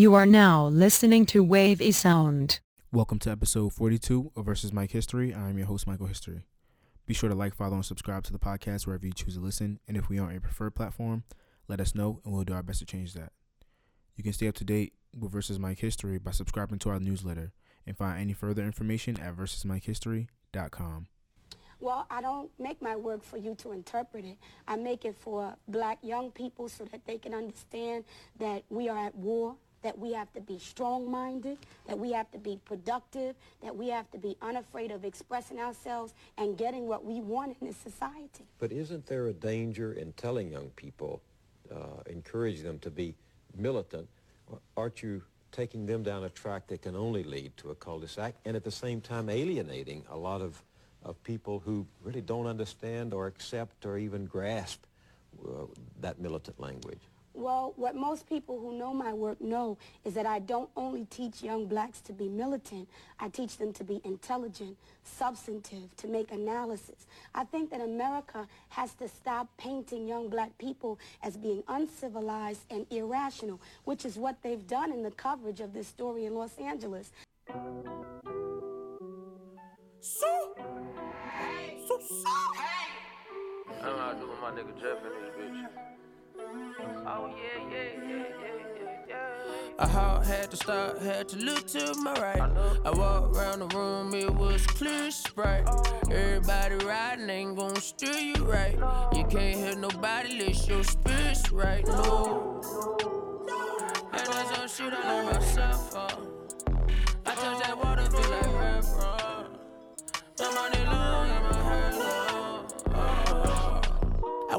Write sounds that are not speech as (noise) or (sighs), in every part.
You are now listening to Wavy Sound. Welcome to episode 42 of Versus Mike History. I'm your host, Michael History. Be sure to like, follow, and subscribe to the podcast wherever you choose to listen. And if we aren't your preferred platform, let us know and we'll do our best to change that. You can stay up to date with Versus Mike History by subscribing to our newsletter and find any further information at versusmikehistory.com. Well, I don't make my work for you to interpret it. I make it for black young people so that they can understand that we are at war, that we have to be strong-minded, that we have to be productive, that we have to be unafraid of expressing ourselves and getting what we want in this society. But isn't there a danger in telling young people, uh, encouraging them to be militant? Aren't you taking them down a track that can only lead to a cul-de-sac and at the same time alienating a lot of, of people who really don't understand or accept or even grasp uh, that militant language? Well, what most people who know my work know is that I don't only teach young blacks to be militant, I teach them to be intelligent, substantive, to make analysis. I think that America has to stop painting young black people as being uncivilized and irrational, which is what they've done in the coverage of this story in Los Angeles. So, so, so. I don't know how to do with my nigga Jeff in this bitch. Oh yeah, yeah, yeah, yeah, yeah, yeah. I had to stop, had to look to my right. I walked around the room, it was clear as bright. Everybody riding ain't gon' steer you right. You can't hear nobody unless your spirit's right. No. And that's some shit I learned myself. Uh. I touch that water, feel like rap, uh. My money long and my hair long.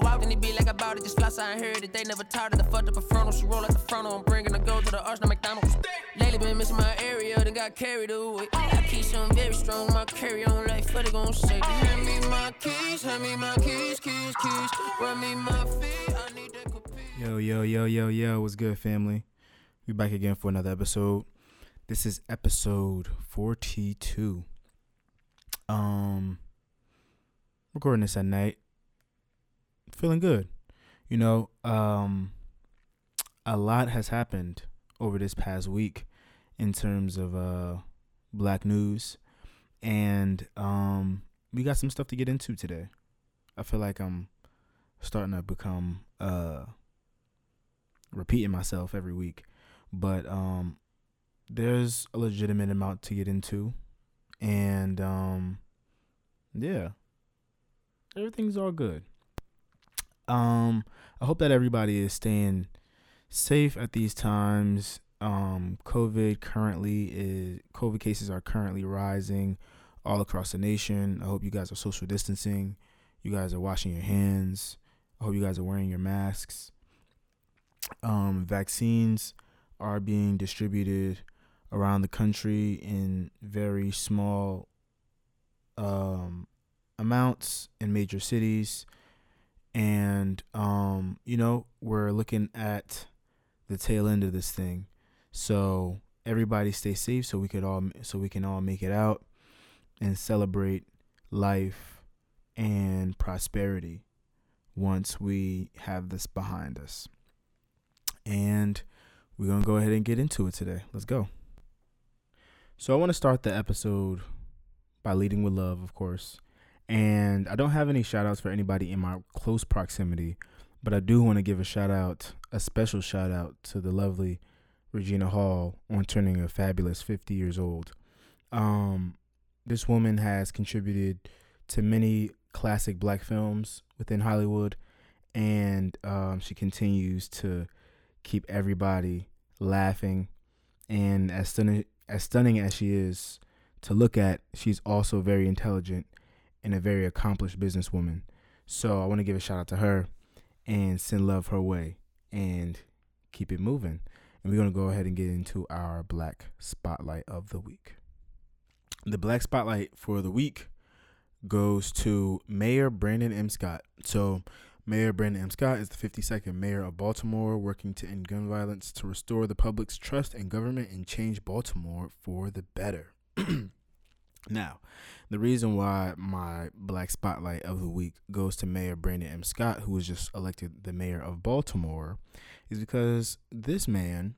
Walked in the beat like I bought it, just floss. I ain't heard it. They never taught it. I fucked up a frontal. She roll frontal. I'm bringing gold to the arch, McDonald's. Lately been missing my area, then got carried away. I keep very strong, my carry on life. What gon' say? Hand me my keys, hand me my keys, keys, keys. Run me my feet, I need that. Yo, yo, yo, yo, yo, what's good, family? We back again for another episode. This is episode 42. Um, recording this at night. Feeling good. You know, um, a lot has happened over this past week in terms of uh black news, and um, we got some stuff to get into today. I feel like I'm starting to become uh repeating myself every week, but um, there's a legitimate amount to get into, and um, yeah, everything's all good. Um, I hope that everybody is staying safe at these times. Um, COVID currently is COVID cases are currently rising all across the nation. I hope you guys are social distancing. You guys are washing your hands. I hope you guys are wearing your masks. Um, vaccines are being distributed around the country in very small um, amounts in major cities and um, you know we're looking at the tail end of this thing. So everybody stay safe so we could all so we can all make it out and celebrate life and prosperity once we have this behind us. And we're gonna go ahead and get into it today. Let's go. So i want to start the episode by leading with love of course and I don't have any shout outs for anybody in my close proximity, but I do want to give a shout out, a special shout out to the lovely Regina Hall on turning a fabulous 50 years old. Um, this woman has contributed to many classic black films within Hollywood, and um, she continues to keep everybody laughing. And as stunning as stunning as she is to look at, she's also very intelligent and a very accomplished businesswoman. So I want to give a shout out to her and send love her way and keep it moving. And we're going to go ahead and get into our black spotlight of the week. The black spotlight for the week goes to Mayor Brandon M. Scott. So, Mayor Brandon M. Scott is the 52nd mayor of Baltimore, working to end gun violence, to restore the public's trust in government, and change Baltimore for the better. (clears throat) Now, the reason why my black spotlight of the week goes to Mayor Brandon M. Scott, who was just elected the mayor of Baltimore, is because this man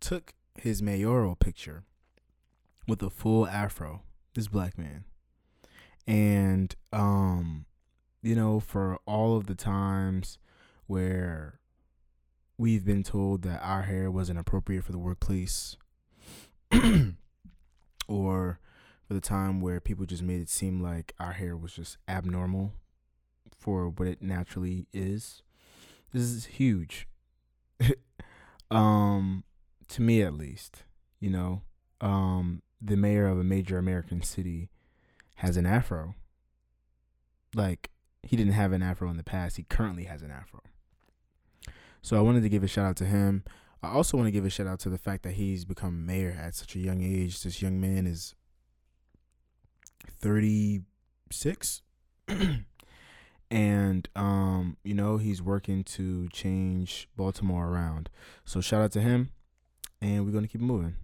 took his mayoral picture with a full afro, this black man. And um you know, for all of the times where we've been told that our hair wasn't appropriate for the workplace (clears throat) or for the time where people just made it seem like our hair was just abnormal for what it naturally is. This is huge. (laughs) um to me at least, you know. Um the mayor of a major American city has an afro. Like he didn't have an afro in the past. He currently has an afro. So I wanted to give a shout out to him. I also want to give a shout out to the fact that he's become mayor at such a young age. This young man is 36 (clears throat) and um you know he's working to change Baltimore around. So shout out to him and we're going to keep moving.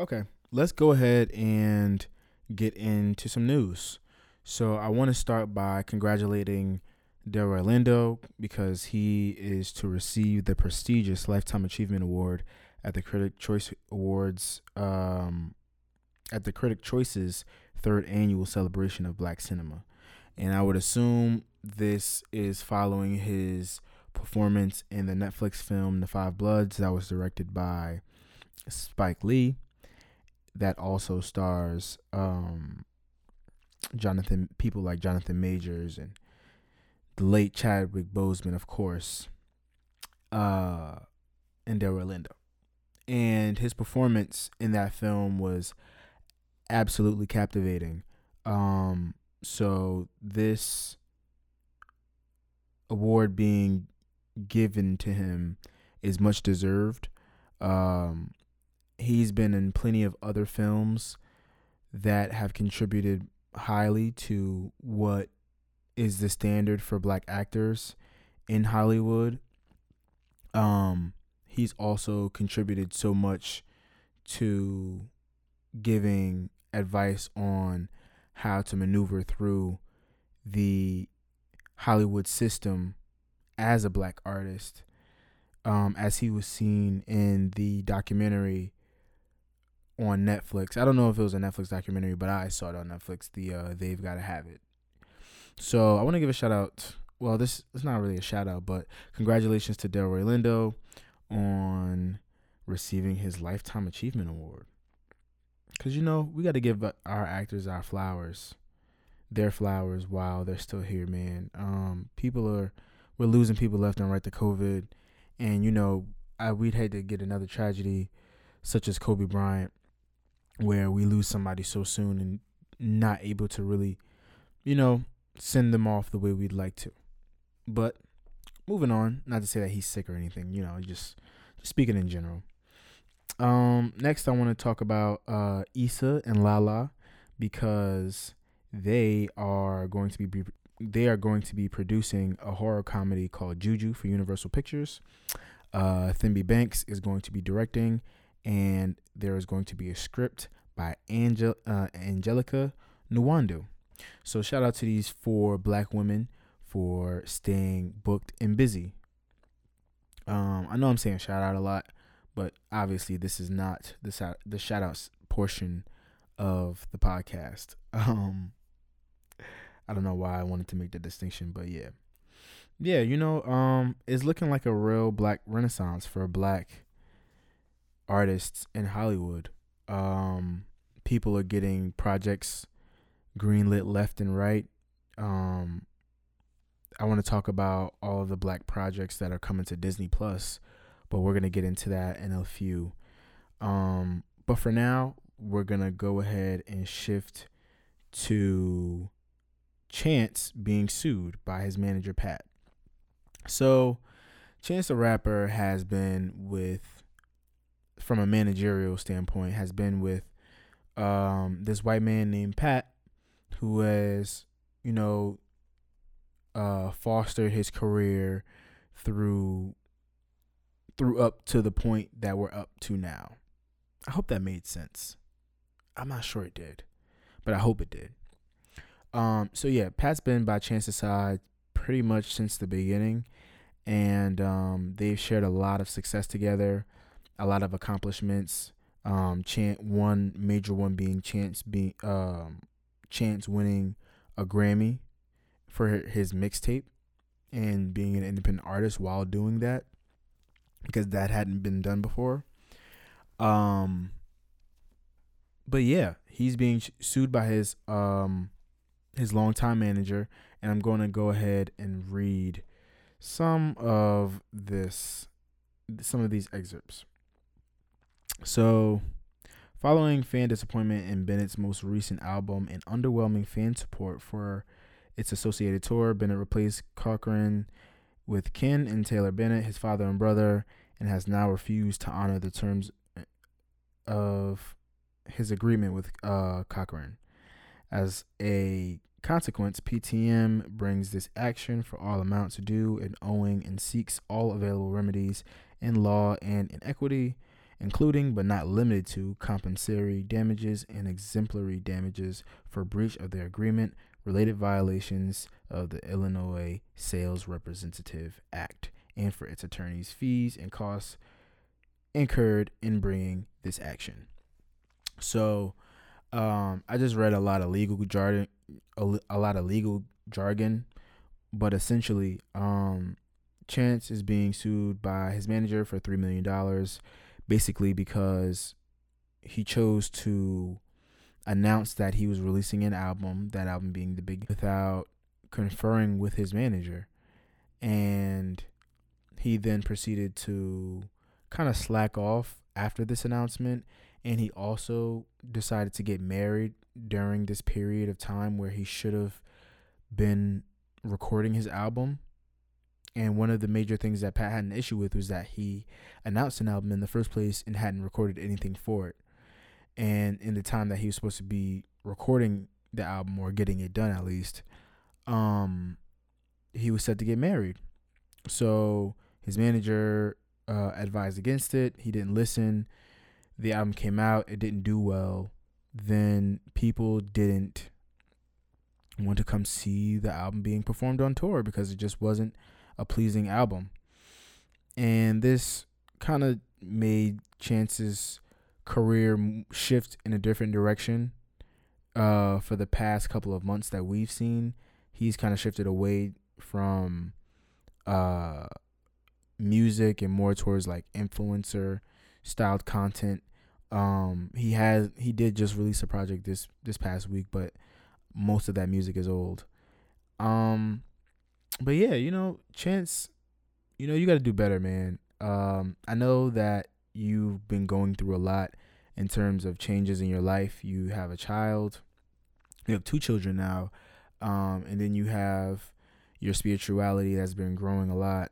Okay, let's go ahead and get into some news. So I want to start by congratulating Delroy Lindo because he is to receive the prestigious Lifetime Achievement Award at the Critic Choice Awards um, at the Critic Choices third annual celebration of Black cinema. And I would assume this is following his performance in the Netflix film The Five Bloods that was directed by Spike Lee that also stars um, Jonathan people like Jonathan Majors and the late Chadwick Boseman, of course, uh, and Daryl Lindo. And his performance in that film was absolutely captivating. Um, so this award being given to him is much deserved. Um, he's been in plenty of other films that have contributed highly to what is the standard for black actors in Hollywood. Um, he's also contributed so much to giving advice on how to maneuver through the Hollywood system as a black artist. Um, as he was seen in the documentary on Netflix. I don't know if it was a Netflix documentary, but I saw it on Netflix. The uh, they've got to have it. So I want to give a shout out. Well, this is not really a shout out, but congratulations to Delroy Lindo on receiving his Lifetime Achievement Award. Cause you know we got to give our actors our flowers, their flowers while they're still here, man. Um, people are we're losing people left and right to COVID, and you know I we'd hate to get another tragedy such as Kobe Bryant where we lose somebody so soon and not able to really, you know, send them off the way we'd like to. But moving on, not to say that he's sick or anything, you know, just just speaking in general. Um, next I want to talk about uh Issa and Lala because they are going to be they are going to be producing a horror comedy called Juju for Universal Pictures. Uh, Thembi Banks is going to be directing, and there is going to be a script by Angel uh, Angelica Nwandu. So shout out to these four black women for staying booked and busy. Um, I know I'm saying shout out a lot, but obviously this is not the the shout outs portion of the podcast. (laughs) Um, I don't know why I wanted to make the distinction, but yeah. Yeah, you know, um, it's looking like a real black renaissance for black artists in Hollywood. Um, people are getting projects greenlit left and right. Um, I want to talk about all of the black projects that are coming to Disney Plus, but we're gonna get into that in a few. Um, but for now, we're gonna go ahead and shift to Chance being sued by his manager Pat. So, Chance the Rapper has been with from a managerial standpoint has been with um, this white man named Pat, who has, you know, uh, fostered his career through through up to the point that we're up to now. I hope that made sense. I'm not sure it did, but I hope it did. Um, so yeah, Pat's been by Chance's side pretty much since the beginning, and um, they've shared a lot of success together, a lot of accomplishments. Um, Chant one major one being Chance being um, Chance winning a Grammy for his mixtape and being an independent artist while doing that because that hadn't been done before. Um, but yeah, he's being sued by his um his longtime manager, and I'm going to go ahead and read some of this, some of these excerpts. So, following fan disappointment in Bennett's most recent album and underwhelming fan support for its associated tour, Bennett replaced Corcoran with Ken and Taylor Bennett, his father and brother, and has now refused to honor the terms of his agreement with uh, Corcoran. As a consequence, PTM brings this action for all amounts due and owing and seeks all available remedies in law and in equity, including but not limited to compensatory damages and exemplary damages for breach of their agreement, related violations of the Illinois Sales Representative Act, and for its attorney's fees and costs incurred in bringing this action. So, um, I just read a lot of legal jargon, a, a lot of legal jargon, but essentially, um, Chance is being sued by his manager for three million dollars, basically because he chose to announce that he was releasing an album, that album being the big, without conferring with his manager, and he then proceeded to kind of slack off after this announcement and he also decided to get married during this period of time where he should have been recording his album. And one of the major things that Pat had an issue with was that he announced an album in the first place and hadn't recorded anything for it. And in the time that he was supposed to be recording the album or getting it done at least, um, he was set to get married. So his manager uh, advised against it. He didn't listen the album came out, it didn't do well, then people didn't want to come see the album being performed on tour because it just wasn't a pleasing album. And this kind of made Chance's career shift in a different direction. Uh, for the past couple of months that we've seen, he's kind of shifted away from uh music and more towards like influencer styled content. Um, he has he did just release a project this this past week, but most of that music is old. Um, but yeah, you know, Chance, you know, you got to do better, man. Um, I know that you've been going through a lot in terms of changes in your life. You have a child, you have two children now, um, and then you have your spirituality that's been growing a lot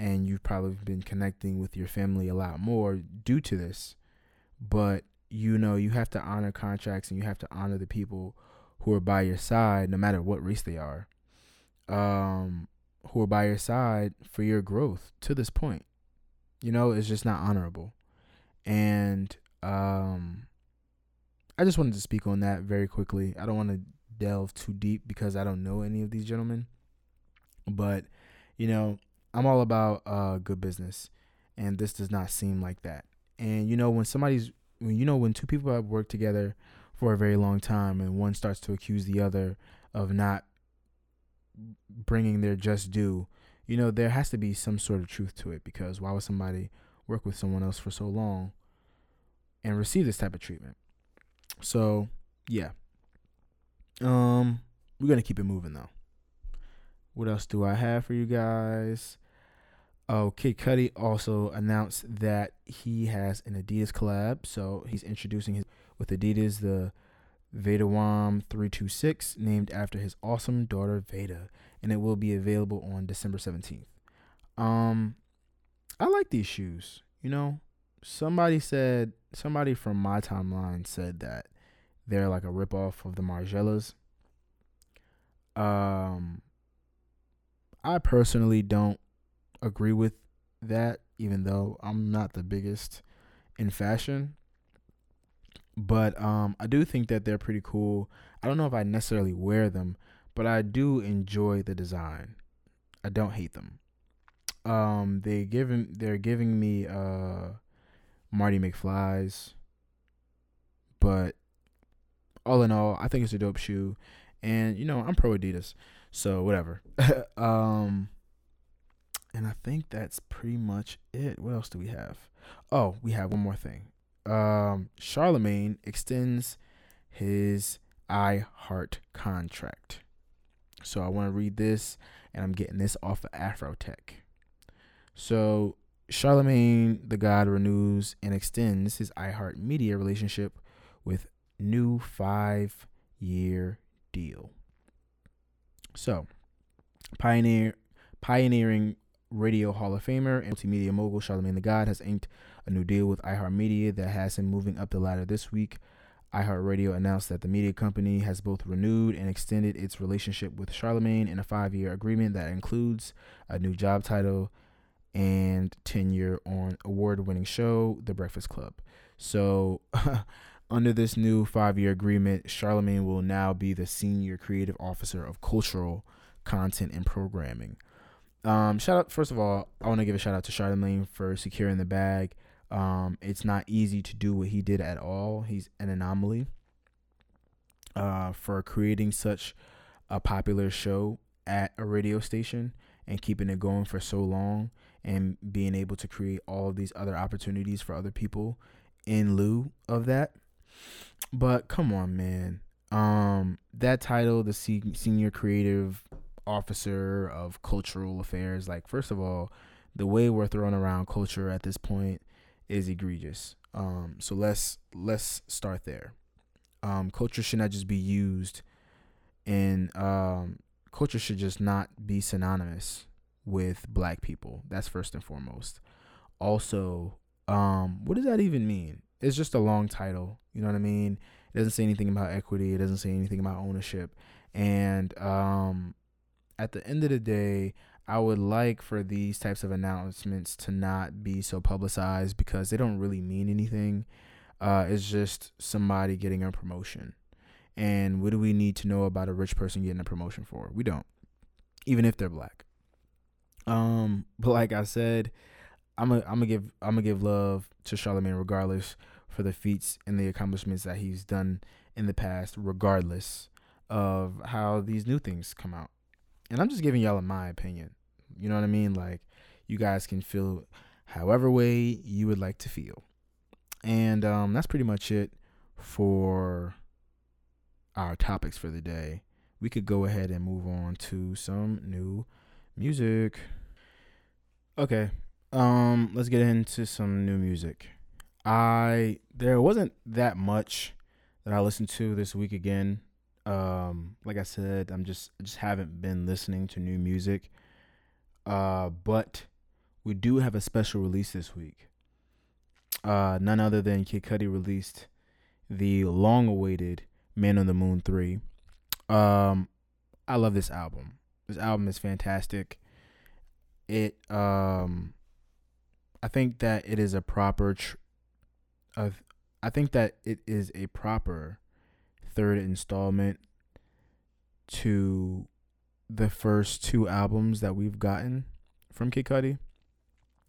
and you've probably been connecting with your family a lot more due to this. But you know, you have to honor contracts and you have to honor the people who are by your side, no matter what race they are, um, who are by your side for your growth to this point. You know, it's just not honorable. And um, I just wanted to speak on that very quickly. I don't want to delve too deep because I don't know any of these gentlemen. But, you know, I'm all about uh, good business, and this does not seem like that. And you know, when somebody's, when you know, when two people have worked together for a very long time, and one starts to accuse the other of not bringing their just due, you know, there has to be some sort of truth to it. Because why would somebody work with someone else for so long and receive this type of treatment? So, yeah. Um, we're gonna keep it moving though. What else do I have for you guys? Oh, Kid Cudi also announced that he has an Adidas collab. So he's introducing his with Adidas the Wam 326, named after his awesome daughter Vada, and it will be available on December 17th. Um, I like these shoes. You know, somebody said somebody from my timeline said that they're like a ripoff of the Margielas. Um, I personally don't agree with that, even though I'm not the biggest in fashion. But um, I do think that they're pretty cool. I don't know if I necessarily wear them, but I do enjoy the design. I don't hate them. Um, they giving they're giving me uh Marty McFly's, but all in all, I think it's a dope shoe, and you know I'm pro Adidas, so whatever. (laughs) um, and I think that's pretty much it. What else do we have? Oh, we have one more thing. Um, Charlemagne extends his iHeart contract. So I want to read this, and I'm getting this off of Afrotech. So Charlemagne the God renews and extends his iHeart Media relationship with new five year deal. So, pioneer pioneering radio Hall of Famer and multimedia mogul Charlemagne the God has inked a new deal with iHeartMedia that has him moving up the ladder this week. iHeartRadio announced that the media company has both renewed and extended its relationship with Charlemagne in a five year agreement that includes a new job title and tenure on award winning show, The Breakfast Club. So, (laughs) under this new five year agreement, Charlemagne will now be the senior creative officer of cultural content and programming. Um, shout out, first of all, I want to give a shout out to Charlemagne for securing the bag. Um, it's not easy to do what he did at all. He's an anomaly uh, for creating such a popular show at a radio station and keeping it going for so long and being able to create all these other opportunities for other people in lieu of that. But come on, man. Um, that title, the senior creative officer of cultural affairs, like first of all, the way we're throwing around culture at this point is egregious. Um, so let's let's start there. Um, culture should not just be used in um, culture should just not be synonymous with black people. That's first and foremost. Also, um, what does that even mean? It's just a long title. You know what I mean? It doesn't say anything about equity. It doesn't say anything about ownership. And um, at the end of the day, I would like for these types of announcements to not be so publicized because they don't really mean anything. Uh, it's just somebody getting a promotion. And what do we need to know about a rich person getting a promotion for? We don't, even if they're black. Um, (laughs) but like I said, I'm gonna I'm gonna give I'm gonna give love to Charlemagne regardless for the feats and the accomplishments that he's done in the past, regardless of how these new things come out. And I'm just giving y'all my opinion. You know what I mean? Like you guys can feel however way you would like to feel. And um, that's pretty much it for our topics for the day. We could go ahead and move on to some new music. Okay. Um, let's get into some new music. I there wasn't that much that I listened to this week again. Um, like I said, I'm just I just haven't been listening to new music. Uh, but we do have a special release this week. Uh, none other than Kid Cudi released the long-awaited Man on the Moon 3. Um, I love this album. This album is fantastic. It um I think that it is a proper tr- I think that it is a proper third installment to the first two albums that we've gotten from Kid Cudi.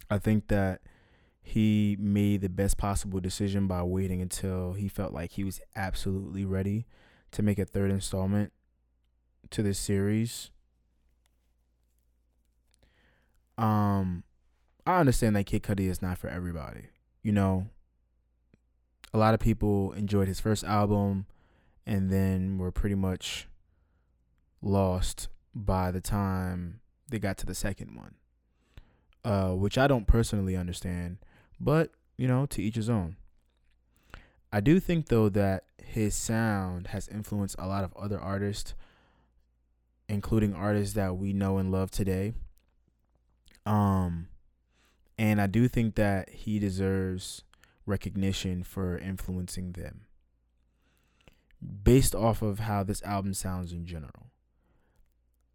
I think that he made the best possible decision by waiting until he felt like he was absolutely ready to make a third installment to this series. Um, I understand that Kid Cudi is not for everybody. You know, a lot of people enjoyed his first album and then were pretty much lost by the time they got to the second one. Uh, which I don't personally understand, but you know, to each his own. I do think though that his sound has influenced a lot of other artists including artists that we know and love today. Um, and I do think that he deserves recognition for influencing them based off of how this album sounds in general.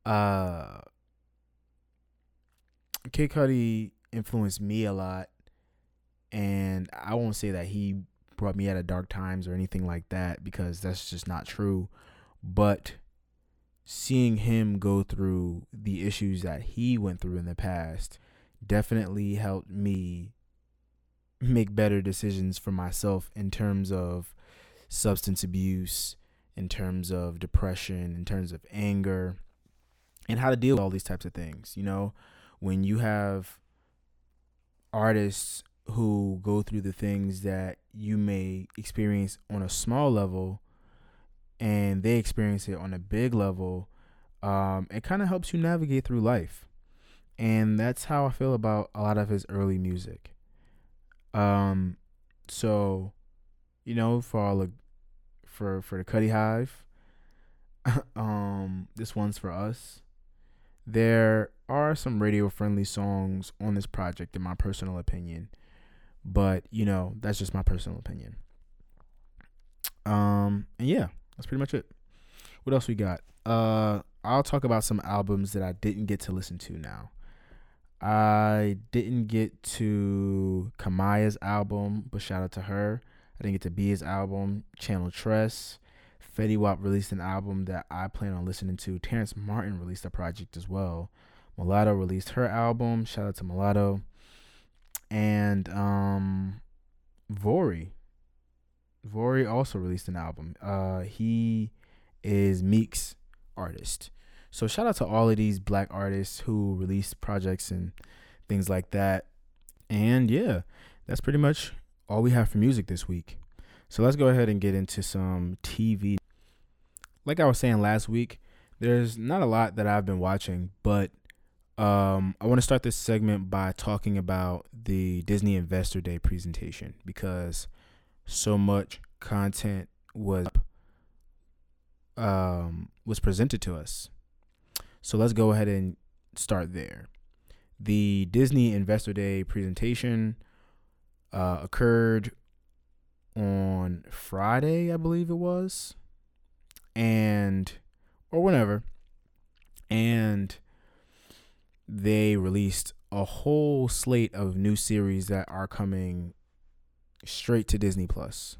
Uh, Kid Cudi influenced me a lot, and I won't say that he brought me out of dark times or anything like that because that's just not true. But seeing him go through the issues that he went through in the past definitely helped me make better decisions for myself in terms of substance abuse, in terms of depression, in terms of anger, and how to deal with all these types of things. You know, when you have artists who go through the things that you may experience on a small level and they experience it on a big level, um, it kind of helps you navigate through life. And that's how I feel about a lot of his early music. Um, so, you know, for all the for for the Cudi Hive, (laughs) um, this one's for us. There are some radio friendly songs on this project, in my personal opinion, but you know that's just my personal opinion. Um, and yeah, that's pretty much it. What else we got? Uh, I'll talk about some albums that I didn't get to listen to now. I didn't get to Kamaiyah's album, but shout out to her. I didn't get to Bia's album, Channel Tres. Fetty Wap released an album that I plan on listening to. Terrace Martin released a project as well. Mulatto released her album. Shout out to Mulatto. And um Vory. Vory also released an album. Uh he is Meek's artist. So shout out to all of these black artists who released projects and things like that. And yeah, that's pretty much all we have for music this week. So let's go ahead and get into some TV. Like I was saying last week, there's not a lot that I've been watching, but um, I want to start this segment by talking about the Disney Investor Day presentation because so much content was um, was presented to us. So let's go ahead and start there. The Disney Investor Day presentation uh, occurred on Friday, I believe it was, and or whenever, and they released a whole slate of new series that are coming straight to Disney Plus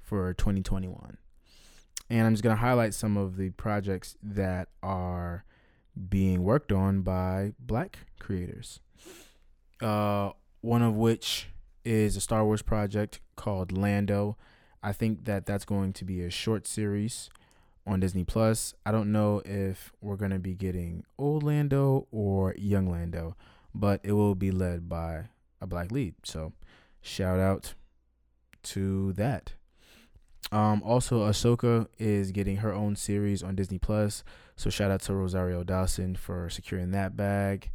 for 2021. And I'm just going to highlight some of the projects that are being worked on by black creators. Uh, one of which is a Star Wars project called Lando. I think that that's going to be a short series on Disney Plus. I don't know if we're going to be getting old Lando or young Lando, but it will be led by a black lead. So, shout out to that. Um, also, Ahsoka is getting her own series on Disney Plus. So shout out to Rosario Dawson for securing that bag.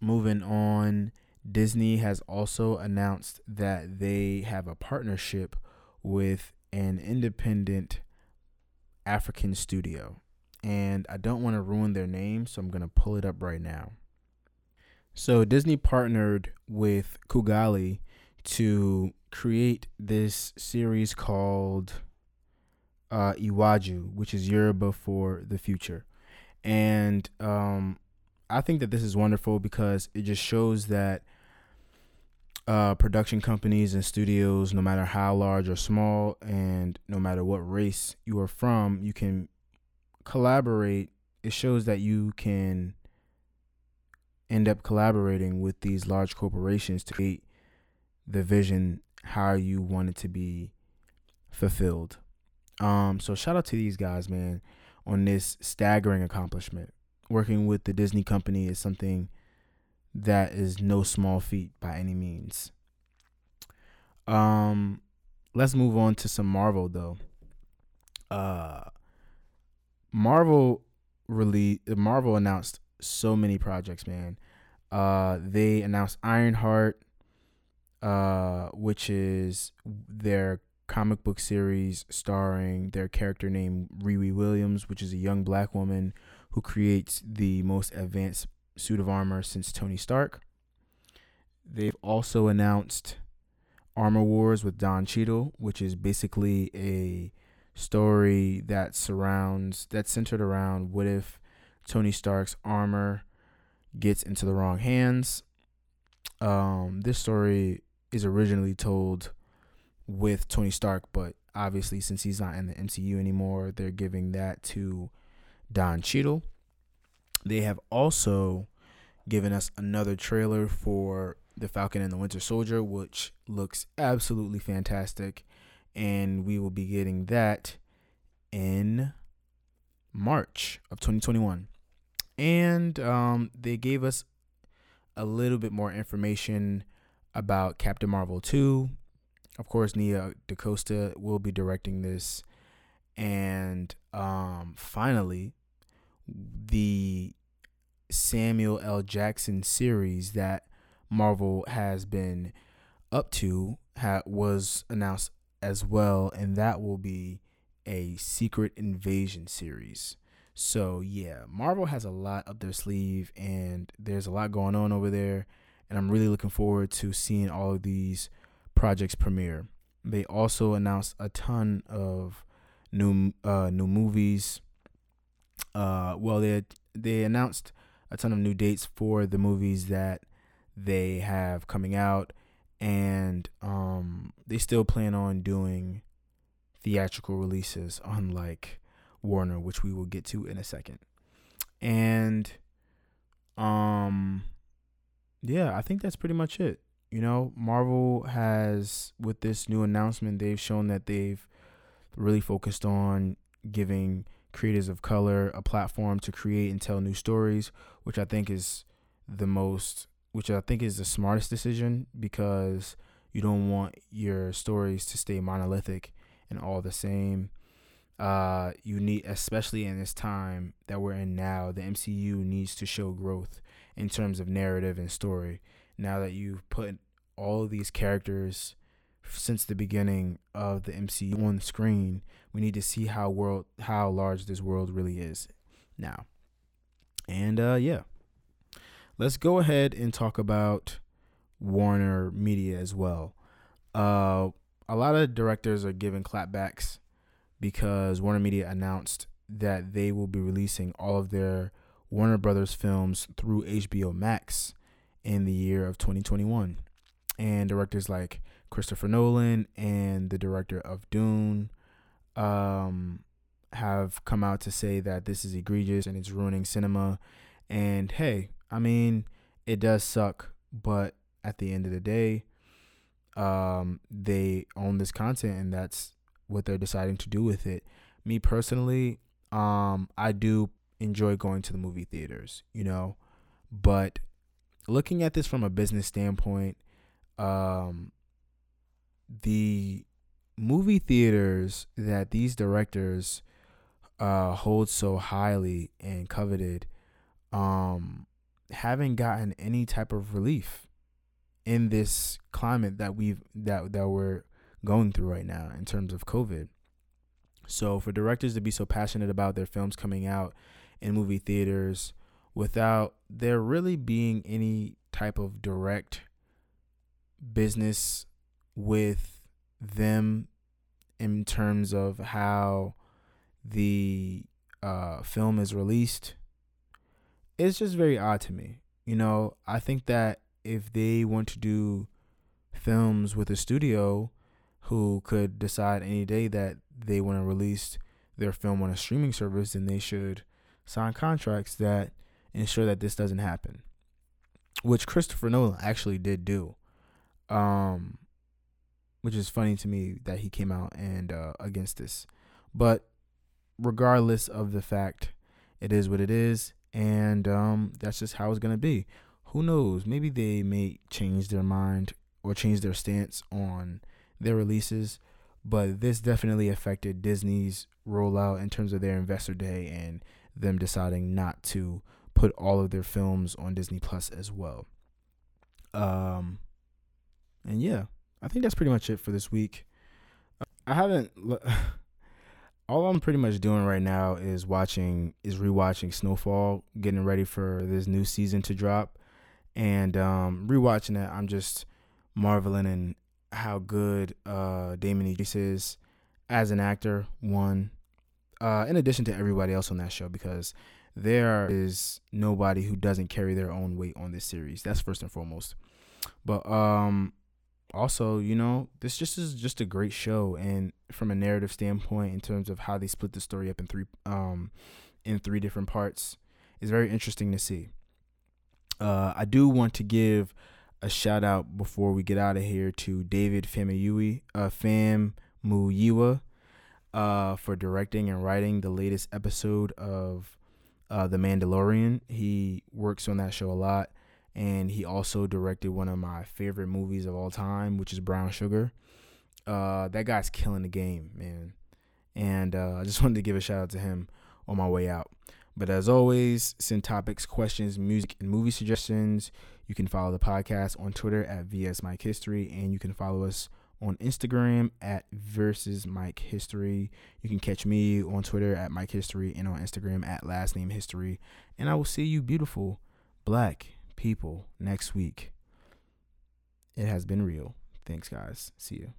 Moving on, Disney has also announced that they have a partnership with an independent African studio. And I don't want to ruin their name, so I'm going to pull it up right now. So Disney partnered with Kugali to create this series called uh, Iwaju, which is Yoruba for the future. And um, I think that this is wonderful because it just shows that uh, production companies and studios, no matter how large or small, and no matter what race you are from, you can collaborate. It shows that you can end up collaborating with these large corporations to create the vision how you want it to be fulfilled. Um, so shout out to these guys, man, on this staggering accomplishment. Working with the Disney company is something that is no small feat by any means. Um, let's move on to some Marvel though. Uh, Marvel really Marvel announced so many projects, man. Uh, they announced Ironheart, uh, which is their comic book series starring their character named Riri Williams, which is a young black woman who creates the most advanced suit of armor since Tony Stark. They've also announced Armor Wars with Don Cheadle, which is basically a story that surrounds that's centered around what if Tony Stark's armor gets into the wrong hands. Um, this story is originally told with Tony Stark, but obviously since he's not in the MCU anymore, they're giving that to Don Cheadle. They have also given us another trailer for The Falcon and the Winter Soldier, which looks absolutely fantastic. And we will be getting that in March of 2021. And um, they gave us a little bit more information about Captain Marvel 2. Of course, Nia DaCosta will be directing this. And um, finally, the Samuel L. Jackson series that Marvel has been up to ha- was announced as well, and that will be a Secret Invasion series. So yeah, Marvel has a lot up their sleeve, and there's a lot going on over there, and I'm really looking forward to seeing all of these projects premiere. They also announced a ton of new uh, new movies. Uh, well, they they announced a ton of new dates for the movies that they have coming out, and um, they still plan on doing theatrical releases, unlike Warner, which we will get to in a second. And um, yeah, I think that's pretty much it. You know, Marvel has with this new announcement, they've shown that they've really focused on giving creators of color a platform to create and tell new stories, which I think is the most, which I think is the smartest decision because you don't want your stories to stay monolithic and all the same. Uh, you need, especially in this time that we're in now, the MCU needs to show growth in terms of narrative and story. Now that you've put all these characters since the beginning of the MCU on the screen, we need to see how world how large this world really is now. And uh yeah. Let's go ahead and talk about Warner Media as well. Uh a lot of directors are giving clapbacks because Warner Media announced that they will be releasing all of their Warner Brothers films through HBO Max in the year of 2021. And directors like Christopher Nolan and the director of Dune um, have come out to say that this is egregious and it's ruining cinema. And hey, I mean, it does suck, but at the end of the day, um, they own this content and that's what they're deciding to do with it. Me personally, um, I do enjoy going to the movie theaters, you know, but looking at this from a business standpoint, um, the movie theaters that these directors uh, hold so highly and coveted um, haven't gotten any type of relief in this climate that we've that that we're going through right now in terms of COVID. So for directors to be so passionate about their films coming out in movie theaters without there really being any type of direct business with them in terms of how the uh, film is released it's just very odd to me. You know i think that if they want to do films with a studio who could decide any day that they want to release their film on a streaming service then they should sign contracts that ensure that this doesn't happen which christopher nolan actually did do. Um which is funny to me that he came out and uh, against this. But regardless of the fact, it is what it is, and um, that's just how it's gonna be. Who knows? Maybe they may change their mind or change their stance on their releases, but this definitely affected Disney's rollout in terms of their investor day and them deciding not to put all of their films on Disney Plus as well. Um, and yeah, I think that's pretty much it for this week. I haven't. (sighs) All I'm pretty much doing right now is watching, is rewatching Snowfall, getting ready for this new season to drop, and um, rewatching it. I'm just marveling in how good uh, Damson Idris is as an actor. One, uh, in addition to everybody else on that show, because there is nobody who doesn't carry their own weight on this series. That's first and foremost. But um, also, you know, this just is just a great show, and from a narrative standpoint, in terms of how they split the story up in three um in three different parts, is very interesting to see. Uh, I do want to give a shout out before we get out of here to David Famuyiwa, uh, Fam Muyiwa, uh, for directing and writing the latest episode of uh, The Mandalorian. He works on that show a lot, and he also directed one of my favorite movies of all time, which is Brown Sugar. Uh, that guy's killing the game, man. And uh, I just (laughs) wanted to give a shout out to him on my way out. But as always, send topics, questions, music, and movie suggestions. You can follow the podcast on Twitter at VS Mike History, and you can follow us on Instagram at versus Mike History. You can catch me on Twitter at Mike History and on Instagram at last name history. And I will see you beautiful black people next week. It has been real. Thanks, guys. See you.